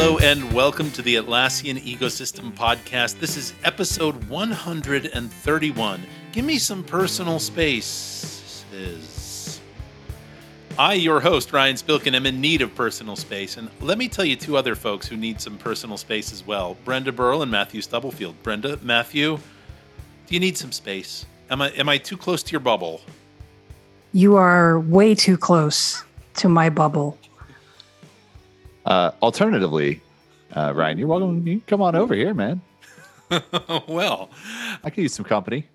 Hello and welcome to the Atlassian Ecosystem Podcast. This is episode 131. Give me some personal spaces. I, your host, Ryan Spilken, am in need of personal space. And let me tell you two other folks who need some personal space as well Brenda Burrell and Matthew Stubblefield. Brenda, Matthew, do you need some space? Am I, am I too close to your bubble? You are way too close to my bubble. Uh, alternatively, uh, Ryan, you're welcome. You come on over here, man. well, I could use some company.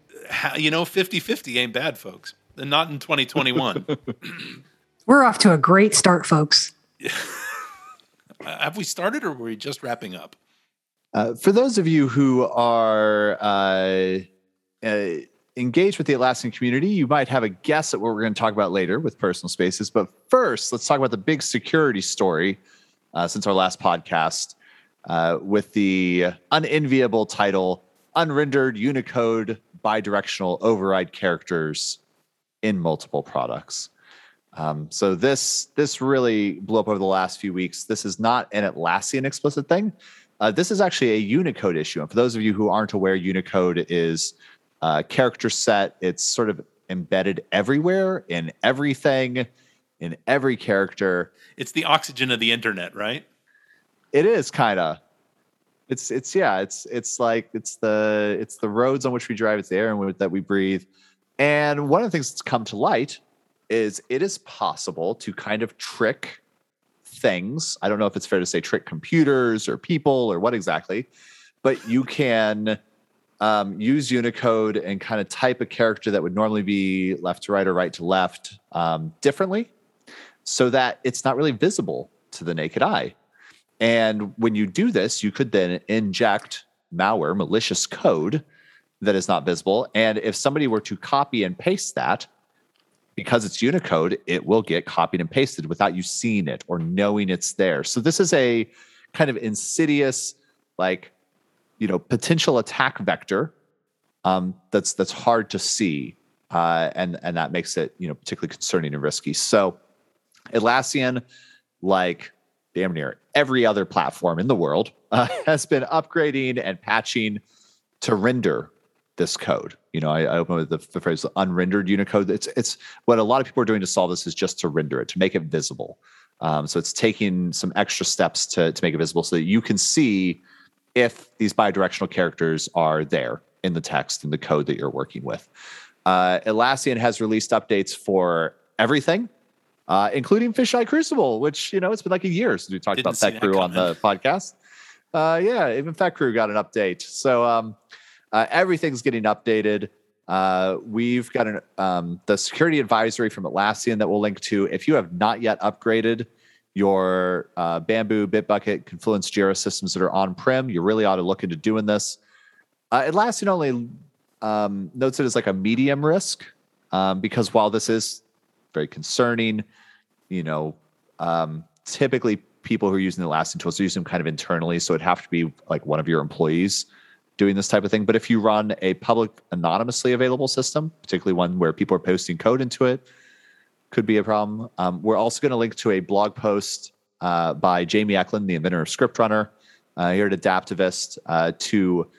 You know, 50 50 ain't bad, folks. And not in 2021. We're off to a great start, folks. Have we started or were we just wrapping up? Uh, for those of you who are uh, uh, engaged with the Atlassian community, you might have a guess at what we're going to talk about later with personal spaces. But first, let's talk about the big security story uh, since our last podcast uh, with the unenviable title Unrendered Unicode Bidirectional Override Characters in Multiple Products. Um, so this this really blew up over the last few weeks. This is not an Atlassian explicit thing. Uh, this is actually a Unicode issue. And for those of you who aren't aware, Unicode is a character set. It's sort of embedded everywhere in everything, in every character. It's the oxygen of the internet, right? It is kind of. It's it's yeah. It's it's like it's the it's the roads on which we drive. It's the air and that we breathe. And one of the things that's come to light is it is possible to kind of trick things. I don't know if it's fair to say trick computers or people or what exactly, but you can um, use Unicode and kind of type a character that would normally be left to right or right to left um, differently so that it's not really visible to the naked eye. And when you do this, you could then inject malware, malicious code that is not visible. And if somebody were to copy and paste that, because it's Unicode, it will get copied and pasted without you seeing it or knowing it's there. So this is a kind of insidious, like, you know, potential attack vector um, that's that's hard to see, uh, and and that makes it you know particularly concerning and risky. So Atlassian, like damn near every other platform in the world, uh, has been upgrading and patching to render this code. You know, I, I open with the, the phrase unrendered Unicode. It's it's what a lot of people are doing to solve this is just to render it, to make it visible. Um, so it's taking some extra steps to to make it visible so that you can see if these bidirectional characters are there in the text in the code that you're working with. Uh, Atlassian has released updates for everything uh, including Fisheye Crucible, which you know it's been like a year since we talked Didn't about FeCru on the podcast. Uh, yeah, even FeCru got an update. So um, uh, everything's getting updated. Uh, we've got an, um, the security advisory from Atlassian that we'll link to. If you have not yet upgraded your uh, Bamboo, Bitbucket, Confluence, Jira systems that are on prem, you really ought to look into doing this. Uh, Atlassian only um, notes it as like a medium risk um, because while this is very concerning. You know, um, typically people who are using the Atlassian tools use them kind of internally, so it'd have to be like one of your employees doing this type of thing. But if you run a public anonymously available system, particularly one where people are posting code into it, could be a problem. Um, we're also going to link to a blog post uh, by Jamie Echlin, the inventor of Script Runner, uh, here at Adaptavist, uh, to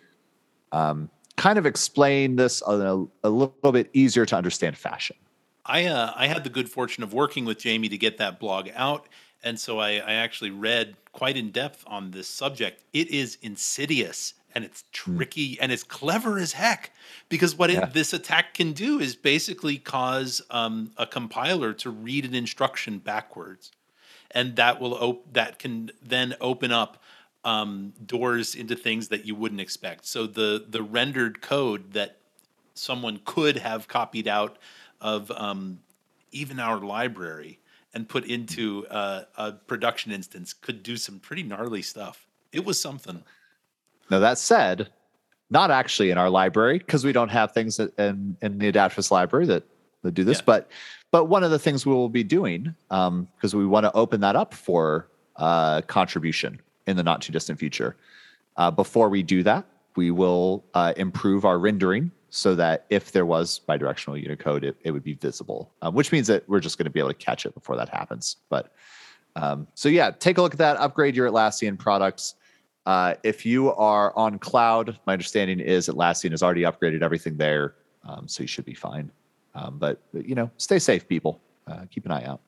um, kind of explain this a, a little bit easier to understand fashion. I uh, I had the good fortune of working with Jamie to get that blog out, and so I, I actually read quite in depth on this subject. It is insidious and it's hmm. tricky and it's clever as heck because what yeah. it, this attack can do is basically cause um, a compiler to read an instruction backwards, and that will op- that can then open up um, doors into things that you wouldn't expect. So the the rendered code that someone could have copied out of um, even our library and put into uh, a production instance could do some pretty gnarly stuff. It was something. Now that said, not actually in our library because we don't have things in in the Adaptavist library that that do this. Yeah. But but one of the things we will be doing because um, we want to open that up for uh, contribution in the not too distant future. Uh, before we do that, we will uh, improve our rendering so that if there was bidirectional Unicode, it, it would be visible, um, which means that we're just going to be able to catch it before that happens. But Um, so yeah, take a look at that. Upgrade your Atlassian products. Uh, if you are on cloud, my understanding is Atlassian has already upgraded everything there, um, so you should be fine. Um, but you know, stay safe, people. Uh, keep an eye out.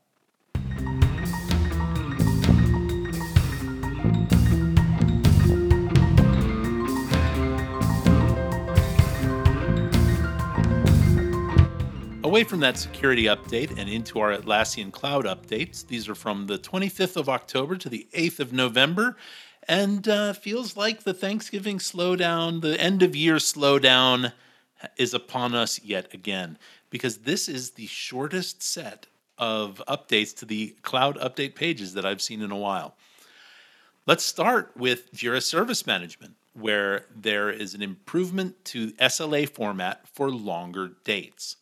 Away from that security update and into our Atlassian Cloud updates, these are from the 25th of October to the 8th of November, and uh, feels like the Thanksgiving slowdown, the end of year slowdown, is upon us yet again, because this is the shortest set of updates to the cloud update pages that I've seen in a while. Let's start with Jira Service Management, where there is an improvement to SLA format for longer dates.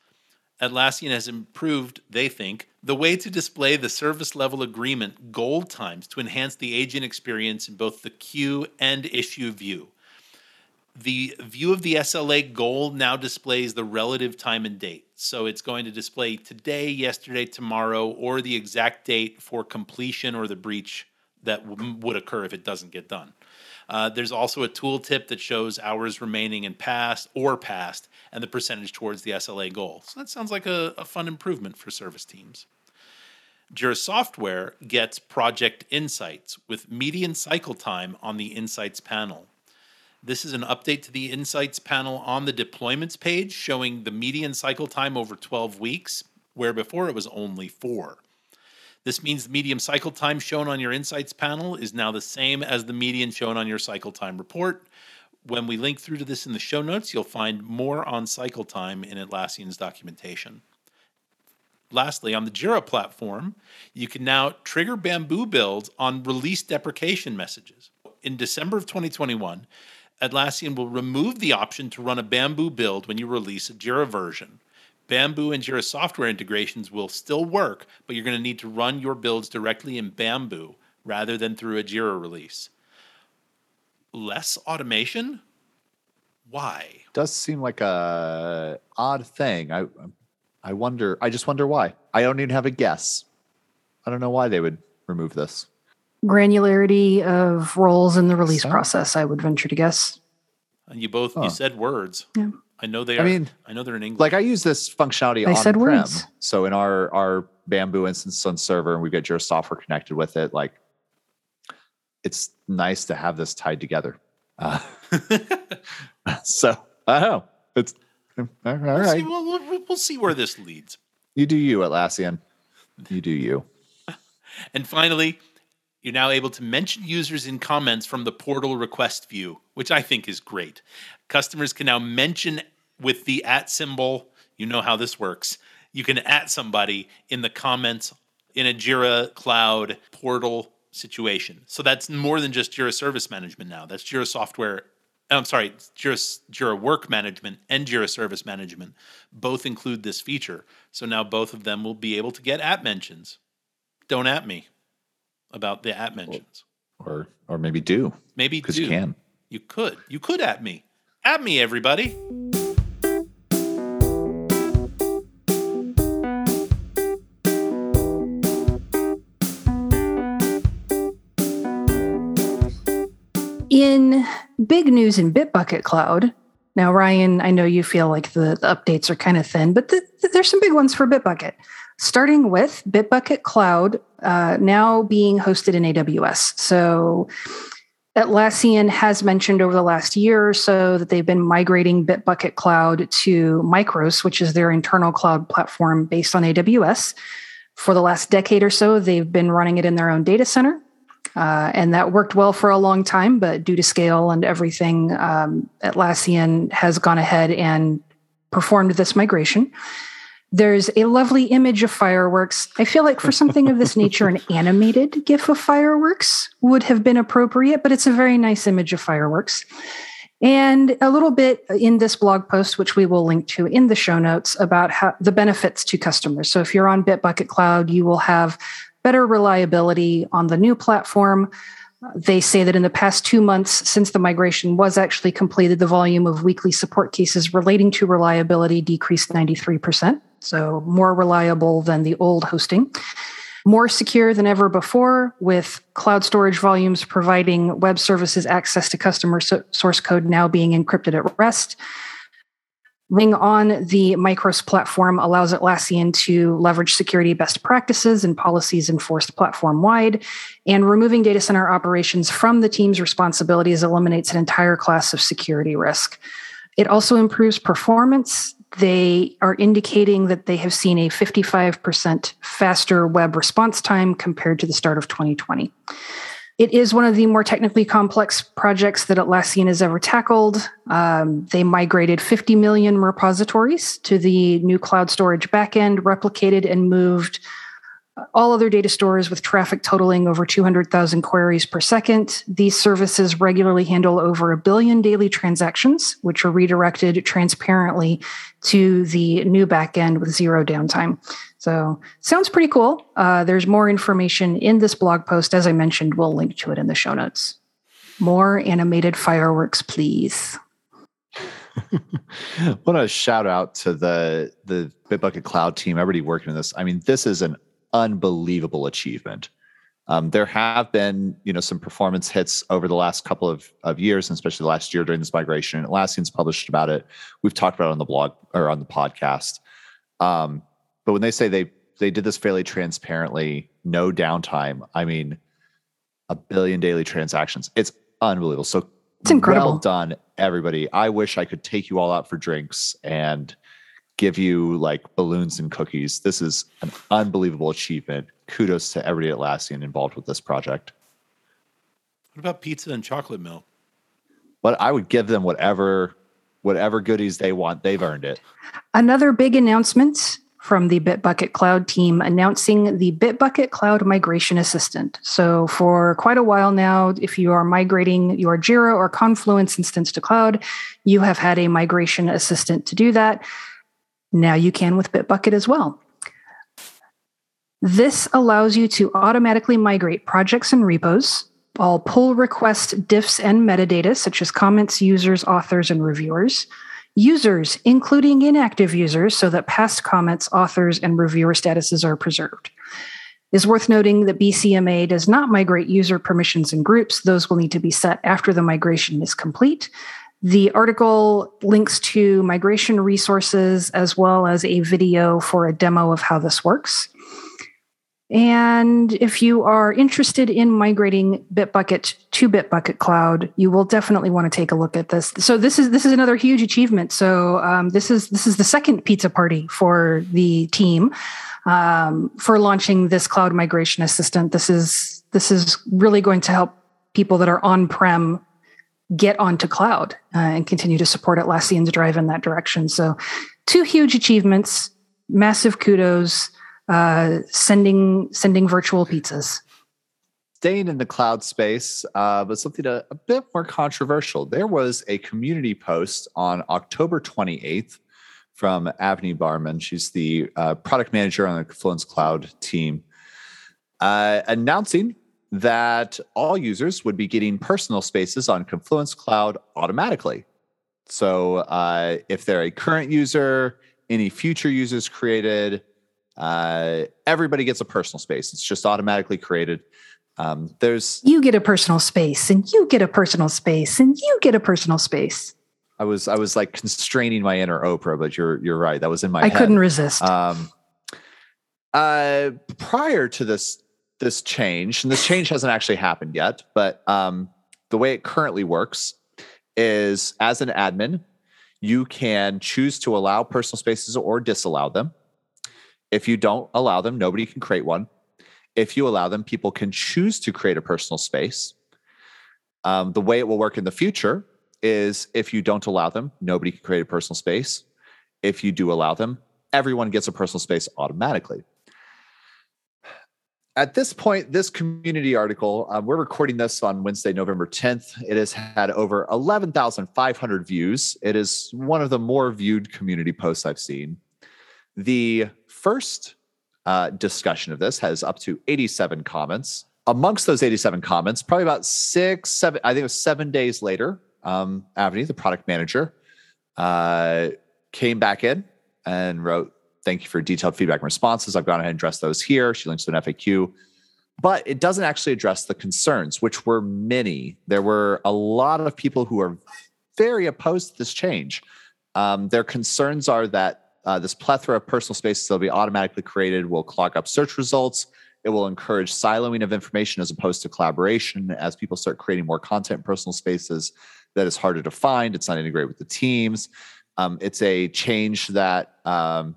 Atlassian has improved, they think, the way to display the service level agreement goal times to enhance the agent experience in both the queue and issue view. The view of the SLA goal now displays the relative time and date. So it's going to display today, yesterday, tomorrow, or the exact date for completion or the breach that w- would occur if it doesn't get done. Uh, there's also a tooltip that shows hours remaining and past or past and the percentage towards the SLA goal. So that sounds like a, a fun improvement for service teams. Jira Software gets Project Insights with median cycle time on the Insights panel. This is an update to the Insights panel on the deployments page showing the median cycle time over 12 weeks, where before it was only four. This means the median cycle time shown on your Insights panel is now the same as the median shown on your cycle time report. When we link through to this in the show notes, you'll find more on cycle time in Atlassian's documentation. Lastly, on the Jira platform, you can now trigger Bamboo builds on release deprecation messages. In December of 2021, Atlassian will remove the option to run a Bamboo build when you release a Jira version. Bamboo and Jira software integrations will still work, but you're going to need to run your builds directly in Bamboo rather than through a Jira release. Less automation? Why? Does seem like a odd thing. I I wonder. I just wonder why. I don't even have a guess. I don't know why they would remove this. Granularity of roles in the release So? process, I would venture to guess. And you both Huh. you said words. Yeah. I know they I are. mean, I know they're in English. Like I use this functionality I on said prem. words. So in our our Bamboo instance on server, and we've got Jira software connected with it. Like it's nice to have this tied together. Uh, so I don't know. It's all we'll, see, we'll, we'll, we'll see where this leads. You do you, Atlassian. You do you. And finally, you're now able to mention users in comments from the portal request view, which I think is great. Customers can now mention with the at symbol. You know how this works. You can at somebody in the comments in a Jira Cloud portal situation. So that's more than just Jira Service Management now. That's Jira Software. Uh, I'm sorry, Jira, Jira Work Management and Jira Service Management both include this feature. So now both of them will be able to get at mentions. Don't at me about the at mentions. Or or maybe do Maybe because do. you can. You could. You could at me. At me, everybody. In big news in Bitbucket Cloud, now, Ryan, I know you feel like the, the updates are kind of thin, but th- th- there's some big ones for Bitbucket. Starting with Bitbucket Cloud uh, now being hosted in AWS. So, Atlassian has mentioned over the last year or so that they've been migrating Bitbucket Cloud to Micros, which is their internal cloud platform based on AWS. For the last decade or so, they've been running it in their own data center. Uh, and that worked well for a long time, but due to scale and everything, um, Atlassian has gone ahead and performed this migration. There's a lovely image of fireworks. I feel like for something of this nature, an animated GIF of fireworks would have been appropriate, but it's a very nice image of fireworks. And a little bit in this blog post, which we will link to in the show notes, about how the benefits to customers. So if you're on Bitbucket Cloud, you will have better reliability on the new platform. They say that in the past two months since the migration was actually completed, the volume of weekly support cases relating to reliability decreased 93%. So more reliable than the old hosting. more secure than ever before, with cloud storage volumes providing web services access to customer so- source code now being encrypted at rest. Ring on the Micros platform allows Atlassian to leverage security best practices and policies enforced platform wide. And removing data center operations from the team's responsibilities eliminates an entire class of security risk. It also improves performance. They are indicating that they have seen a 55% faster web response time compared to the start of 2020. It is one of the more technically complex projects that Atlassian has ever tackled. Um, they migrated 50 million repositories to the new cloud storage backend, replicated and moved all other data stores with traffic totaling over 200,000 queries per second. These services regularly handle over a billion daily transactions, which are redirected transparently to the new backend with zero downtime. So, sounds pretty cool. Uh, there's more information in this blog post. As I mentioned, we'll link to it in the show notes. More animated fireworks, please. what a shout out to the the Bitbucket Cloud team, everybody working on this. I mean, this is an unbelievable achievement. Um, there have been, you know, some performance hits over the last couple of, of years, and especially last year during this migration. Atlassian's published about it. We've talked about it on the blog or on the podcast. Um, but when they say they they did this fairly transparently, no downtime. I mean, a billion daily transactions. It's unbelievable. So it's incredible. Well done, everybody. I wish I could take you all out for drinks and give you like balloons and cookies. This is an unbelievable achievement. Kudos to everybody at Atlassian involved with this project. What about pizza and chocolate milk? But I would give them whatever whatever goodies they want. They've earned it. Another big announcement from the Bitbucket Cloud team announcing the Bitbucket Cloud Migration Assistant. So, for quite a while now, if you are migrating your Jira or Confluence instance to cloud, you have had a migration assistant to do that. Now you can with Bitbucket as well. This allows you to automatically migrate projects and repos, all pull request diffs and metadata, such as comments, users, authors, and reviewers, users, including inactive users, so that past comments, authors, and reviewer statuses are preserved. It's worth noting that BCMA does not migrate user permissions and groups. Those will need to be set after the migration is complete. The article links to migration resources as well as a video for a demo of how this works. And if you are interested in migrating Bitbucket to Bitbucket Cloud, you will definitely want to take a look at this. So this is this is another huge achievement. So um, this is this is the second pizza party for the team um, for launching this cloud migration assistant. This is this is really going to help people that are on prem get onto cloud uh, and continue to support Atlassian's drive in that direction. So two huge achievements, massive kudos uh, sending sending virtual pizzas. Staying in the cloud space, uh, but something a, a bit more controversial. There was a community post on October 28th from Avni Barman. She's the uh, product manager on the Confluence Cloud team, uh, announcing that all users would be getting personal spaces on Confluence Cloud automatically. So uh, if they're a current user, any future users created, uh, everybody gets a personal space. It's just automatically created. Um, there's you get a personal space, and you get a personal space, and you get a personal space. I was I was like constraining my inner Oprah, but you're you're right. That was in my. I head. couldn't resist. Um, uh, prior to this this change, and this change hasn't actually happened yet, but um, the way it currently works is as an admin, you can choose to allow personal spaces or disallow them. If you don't allow them, nobody can create one. If you allow them, people can choose to create a personal space. Um, the way it will work in the future is if you don't allow them, nobody can create a personal space. If you do allow them, everyone gets a personal space automatically. At this point, this community article, um, we're recording this on Wednesday, November 10th. It has had over 11,500 views. It is one of the more viewed community posts I've seen. The first uh, discussion of this has up to 87 comments. Amongst those 87 comments, probably about six, seven, I think it was seven days later, um, the product manager, uh, came back in and wrote, thank you for detailed feedback and responses. I've gone ahead and addressed those here. She links to an FAQ. But it doesn't actually address the concerns, which were many. There were a lot of people who are very opposed to this change. Um, their concerns are that uh, this plethora of personal spaces that will be automatically created will clog up search results. It will encourage siloing of information as opposed to collaboration as people start creating more content in personal spaces that is harder to find. It's not integrated with the teams. Um, it's a change that um,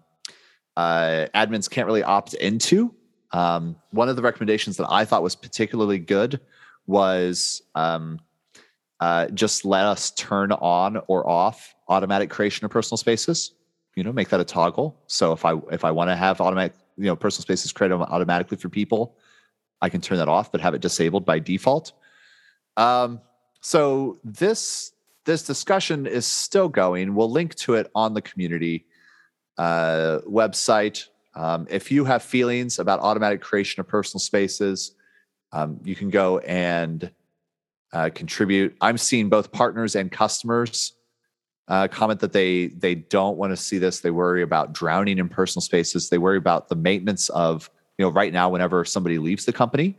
uh, admins can't really opt into. Um, one of the recommendations that I thought was particularly good was um, uh, just let us turn on or off automatic creation of personal spaces. You know, make that a toggle. So if I if I want to have automatic, you know, personal spaces created automatically for people, I can turn that off, but have it disabled by default. Um, so this this discussion is still going. We'll link to it on the community uh, website. Um, if you have feelings about automatic creation of personal spaces, um, you can go and uh, contribute. I'm seeing both partners and customers uh, comment that they they don't want to see this. They worry about drowning in personal spaces. They worry about the maintenance of you know right now. Whenever somebody leaves the company,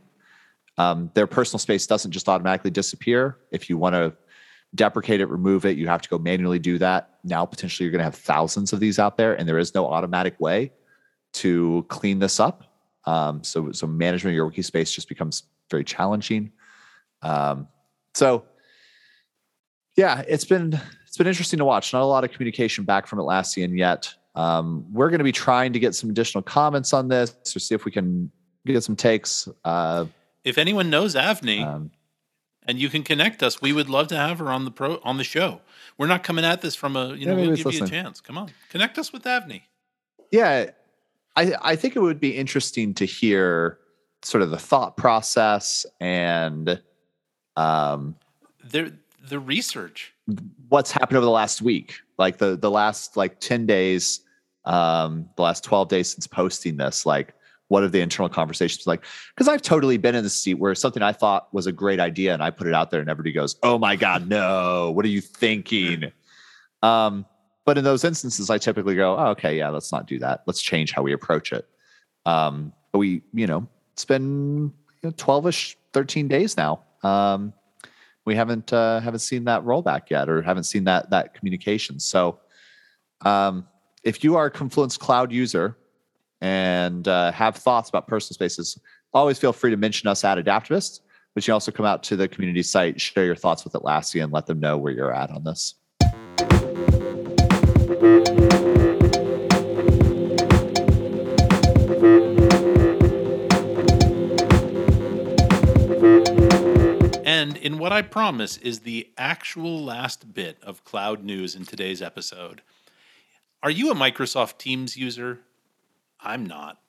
um, their personal space doesn't just automatically disappear. If you want to deprecate it, remove it, you have to go manually do that. Now potentially you're going to have thousands of these out there, and there is no automatic way to clean this up. Um, so so management of your wiki space just becomes very challenging. Um, so yeah, it's been it's been interesting to watch. Not a lot of communication back from Atlassian yet. Um, we're going to be trying to get some additional comments on this or see if we can get some takes. Uh, if anyone knows Avni um, and you can connect us, we would love to have her on the pro on the show. We're not coming at this from a you know yeah, we'll give listen. you a chance. Come on, connect us with Avni. Yeah, I I think it would be interesting to hear sort of the thought process and um, there the research what's happened over the last week like the the last like 10 days um the last 12 days since posting this like what are the internal conversations like? Because i've totally been in the seat where something i thought was a great idea and i put it out there and everybody goes oh my god no what are you thinking? Um but in those instances i typically go oh, okay yeah let's not do that. Let's change how we approach it. Um but we you know it's been 12ish 13 days now. Um we haven't uh, haven't seen that rollback yet, or haven't seen that that communication. So, um, if you are a Confluence Cloud user and uh, have thoughts about personal spaces, always feel free to mention us at Adaptavist. But you also come out to the community site, share your thoughts with Atlassian, and let them know where you're at on this. And in what I promise is the actual last bit of cloud news in today's episode. Are you a Microsoft Teams user? I'm not.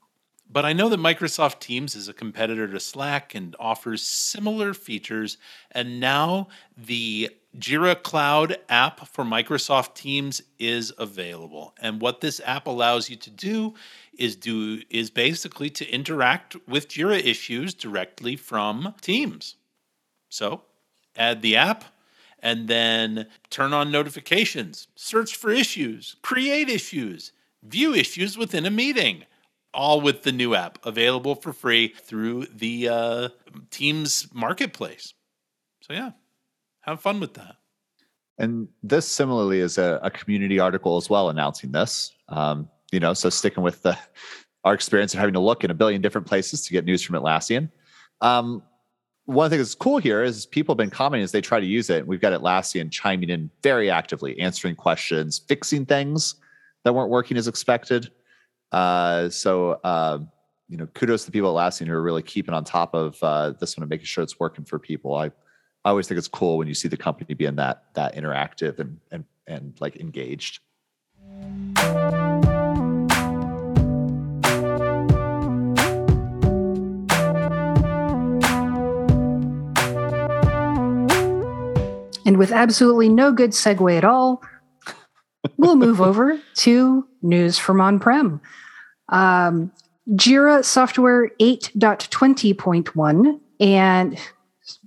But I know that Microsoft Teams is a competitor to Slack and offers similar features. And now the Jira Cloud app for Microsoft Teams is available. And what this app allows you to do is do is basically to interact with Jira issues directly from Teams. So add the app and then turn on notifications, search for issues, create issues, view issues within a meeting, all with the new app available for free through the uh, Teams marketplace. So, yeah, have fun with that. And this similarly is a, a community article as well announcing this. Um, you know, so sticking with the our experience of having to look in a billion different places to get news from Atlassian. Um, one thing that's cool here is people have been commenting as they try to use it. We've got Atlassian chiming in very actively, answering questions, fixing things that weren't working as expected. Uh, so, uh, you know, kudos to the people at Atlassian who are really keeping on top of uh, this one and making sure it's working for people. I, I always think it's cool when you see the company being that that interactive and and and like engaged. And with absolutely no good segue at all, we'll move over to news from on prem. Um, Jira Software 8.20.1 and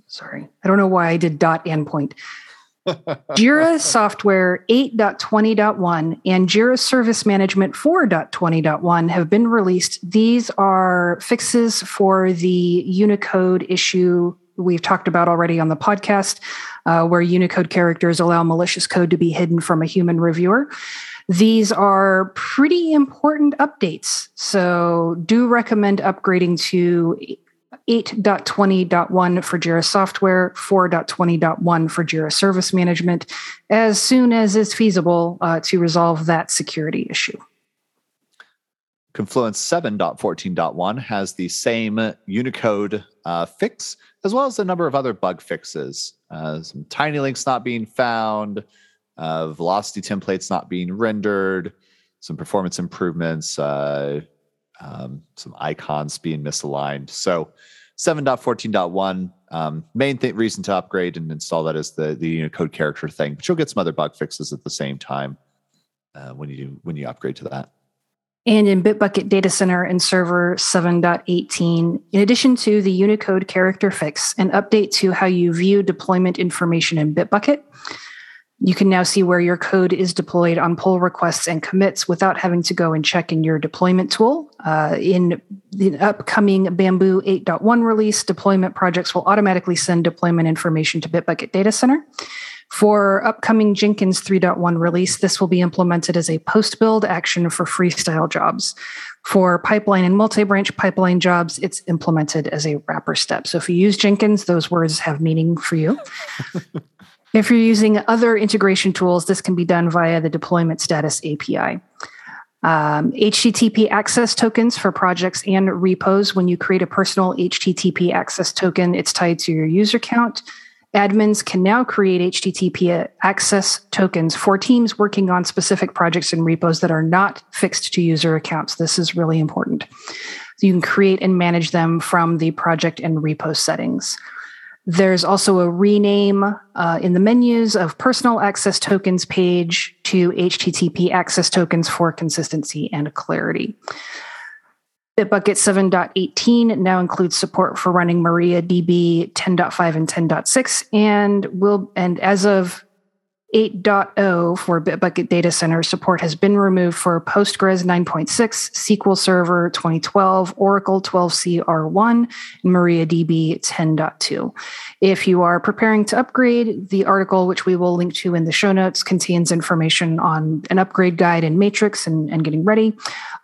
sorry, I don't know why I did dot endpoint. Jira Software 8.20.1 and Jira Service Management 4.20.1 have been released. These are fixes for the Unicode issue we've talked about already on the podcast, uh, where Unicode characters allow malicious code to be hidden from a human reviewer. These are pretty important updates. So, do recommend upgrading to 8.20.1 for Jira Software, 4.20.1 for Jira Service Management, as soon as is feasible uh, to resolve that security issue. Confluence 7.14.1 has the same Unicode uh, fix, as well as a number of other bug fixes. Uh, some tiny links not being found, uh, velocity templates not being rendered, some performance improvements, uh, um, some icons being misaligned. So 7.14.1, um, main th- reason to upgrade and install that is the, the Unicode character thing, but you'll get some other bug fixes at the same time uh, when you when you upgrade to that. And in Bitbucket Data Center and Server 7.18, in addition to the Unicode character fix, an update to how you view deployment information in Bitbucket, you can now see where your code is deployed on pull requests and commits without having to go and check in your deployment tool. Uh, in the upcoming Bamboo 8.1 release, deployment projects will automatically send deployment information to Bitbucket Data Center. For upcoming Jenkins 3.1 release, this will be implemented as a post build action for freestyle jobs. For pipeline and multi branch pipeline jobs, it's implemented as a wrapper step. So if you use Jenkins, those words have meaning for you. If you're using other integration tools, this can be done via the deployment status API. Um, HTTP access tokens for projects and repos. When you create a personal HTTP access token, it's tied to your user count. Admins can now create HTTP access tokens for teams working on specific projects and repos that are not fixed to user accounts. This is really important. So you can create and manage them from the project and repo settings. There's also a rename uh, in the menus of personal access tokens page to HTTP access tokens for consistency and clarity. Bitbucket 7.18 now includes support for running MariaDB 10.5 and 10.6 and will and as of 8.0 for Bitbucket Data Center support has been removed for Postgres 9.6, SQL Server 2012, Oracle 12c R1, and MariaDB 10.2. If you are preparing to upgrade, the article, which we will link to in the show notes, contains information on an upgrade guide and matrix and, and getting ready,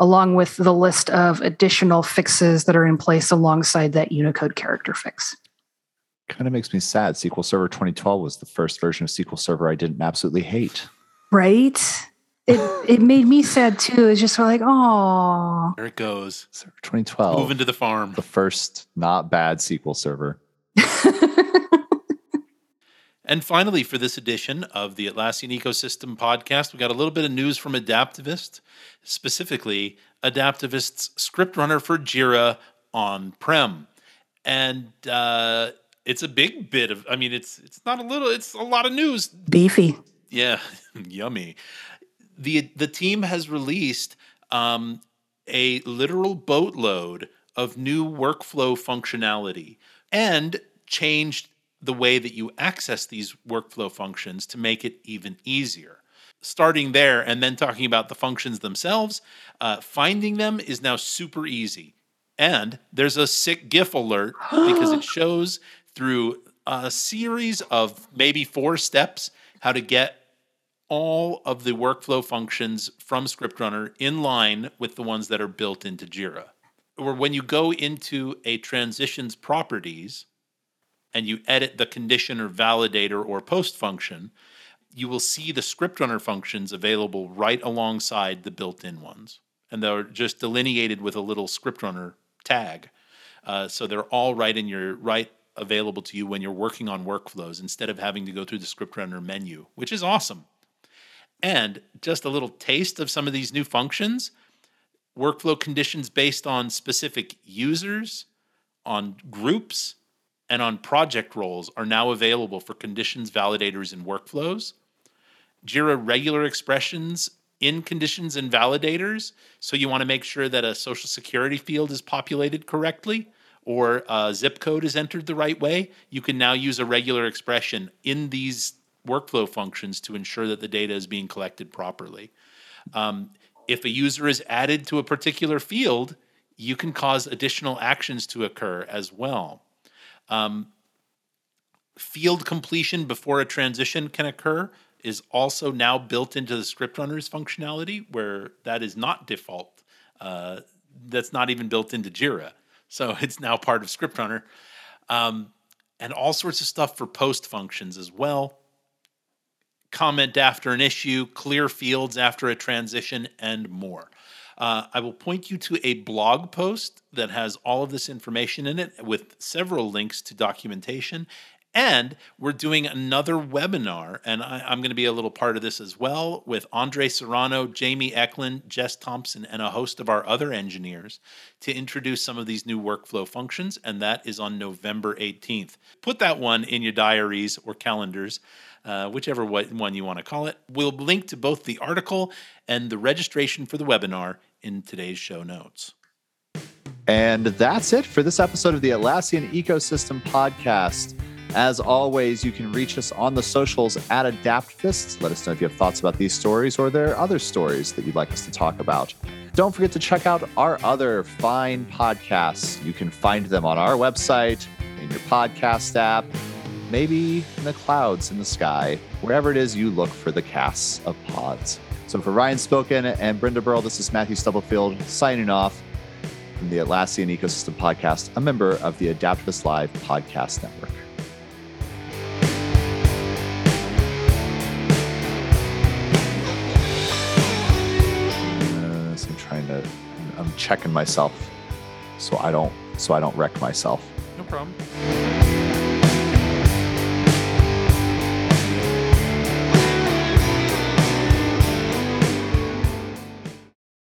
along with the list of additional fixes that are in place alongside that Unicode character fix kind of makes me sad. SQL Server 2012 was the first version of SQL Server I didn't absolutely hate. Right? It it made me sad too. It's just like, oh. There it goes. Server 2012. Moving to the farm. The first not bad SQL Server. and finally, for this edition of the Atlassian Ecosystem podcast, we got a little bit of news from Adaptavist, specifically Adaptavist's script runner for Jira on prem. And uh, it's a big bit of. I mean, it's it's not a little. It's a lot of news. Beefy. Yeah, yummy. the The team has released um, a literal boatload of new workflow functionality and changed the way that you access these workflow functions to make it even easier. Starting there and then talking about the functions themselves, uh, finding them is now super easy. And there's a sick GIF alert because it shows through a series of maybe four steps how to get all of the workflow functions from ScriptRunner in line with the ones that are built into Jira. Or when you go into a transitions properties and you edit the condition or validator or post function, you will see the ScriptRunner functions available right alongside the built in ones. And they're just delineated with a little ScriptRunner tag. Uh, so they're all right in your right available to you when you're working on workflows instead of having to go through the script runner menu, which is awesome. And just a little taste of some of these new functions workflow conditions based on specific users, on groups, and on project roles are now available for conditions validators and workflows. Jira regular expressions in conditions and validators. So you want to make sure that a social security field is populated correctly or zip code is entered the right way, you can now use a regular expression in these workflow functions to ensure that the data is being collected properly. Um, if a user is added to a particular field, you can cause additional actions to occur as well. Um, field completion before a transition can occur is also now built into the script runners functionality where that is not default. Uh, that's not even built into Jira. So it's now part of script runner. Um, and all sorts of stuff for post functions as well. Comment after an issue, clear fields after a transition, and more. Uh, I will point you to a blog post that has all of this information in it with several links to documentation and we're doing another webinar, and I, am going to be a little part of this as well with Andre Serrano, Jamie Echlin, Jess Thompson, and a host of our other engineers to introduce some of these new workflow functions, and that is on November 18th. Put that one in your diaries or calendars. Uh, whichever one you want to call it. We'll link to both the article and the registration for the webinar in today's show notes. And that's it for this episode of the Atlassian Ecosystem Podcast. As always, you can reach us on the socials at Adaptavist. Let us know if you have thoughts about these stories or there are other stories that you'd like us to talk about. Don't forget to check out our other fine podcasts. You can find them on our website, in your podcast app, maybe in the clouds in the sky, wherever it is you look for the casts of pods. So for Ryan Spilken and Brenda Burrell, this is Matthew Stubblefield signing off from the Atlassian Ecosystem Podcast, a member of the Adaptavist Live Podcast Network. Checking myself so I don't so I don't wreck myself. No problem.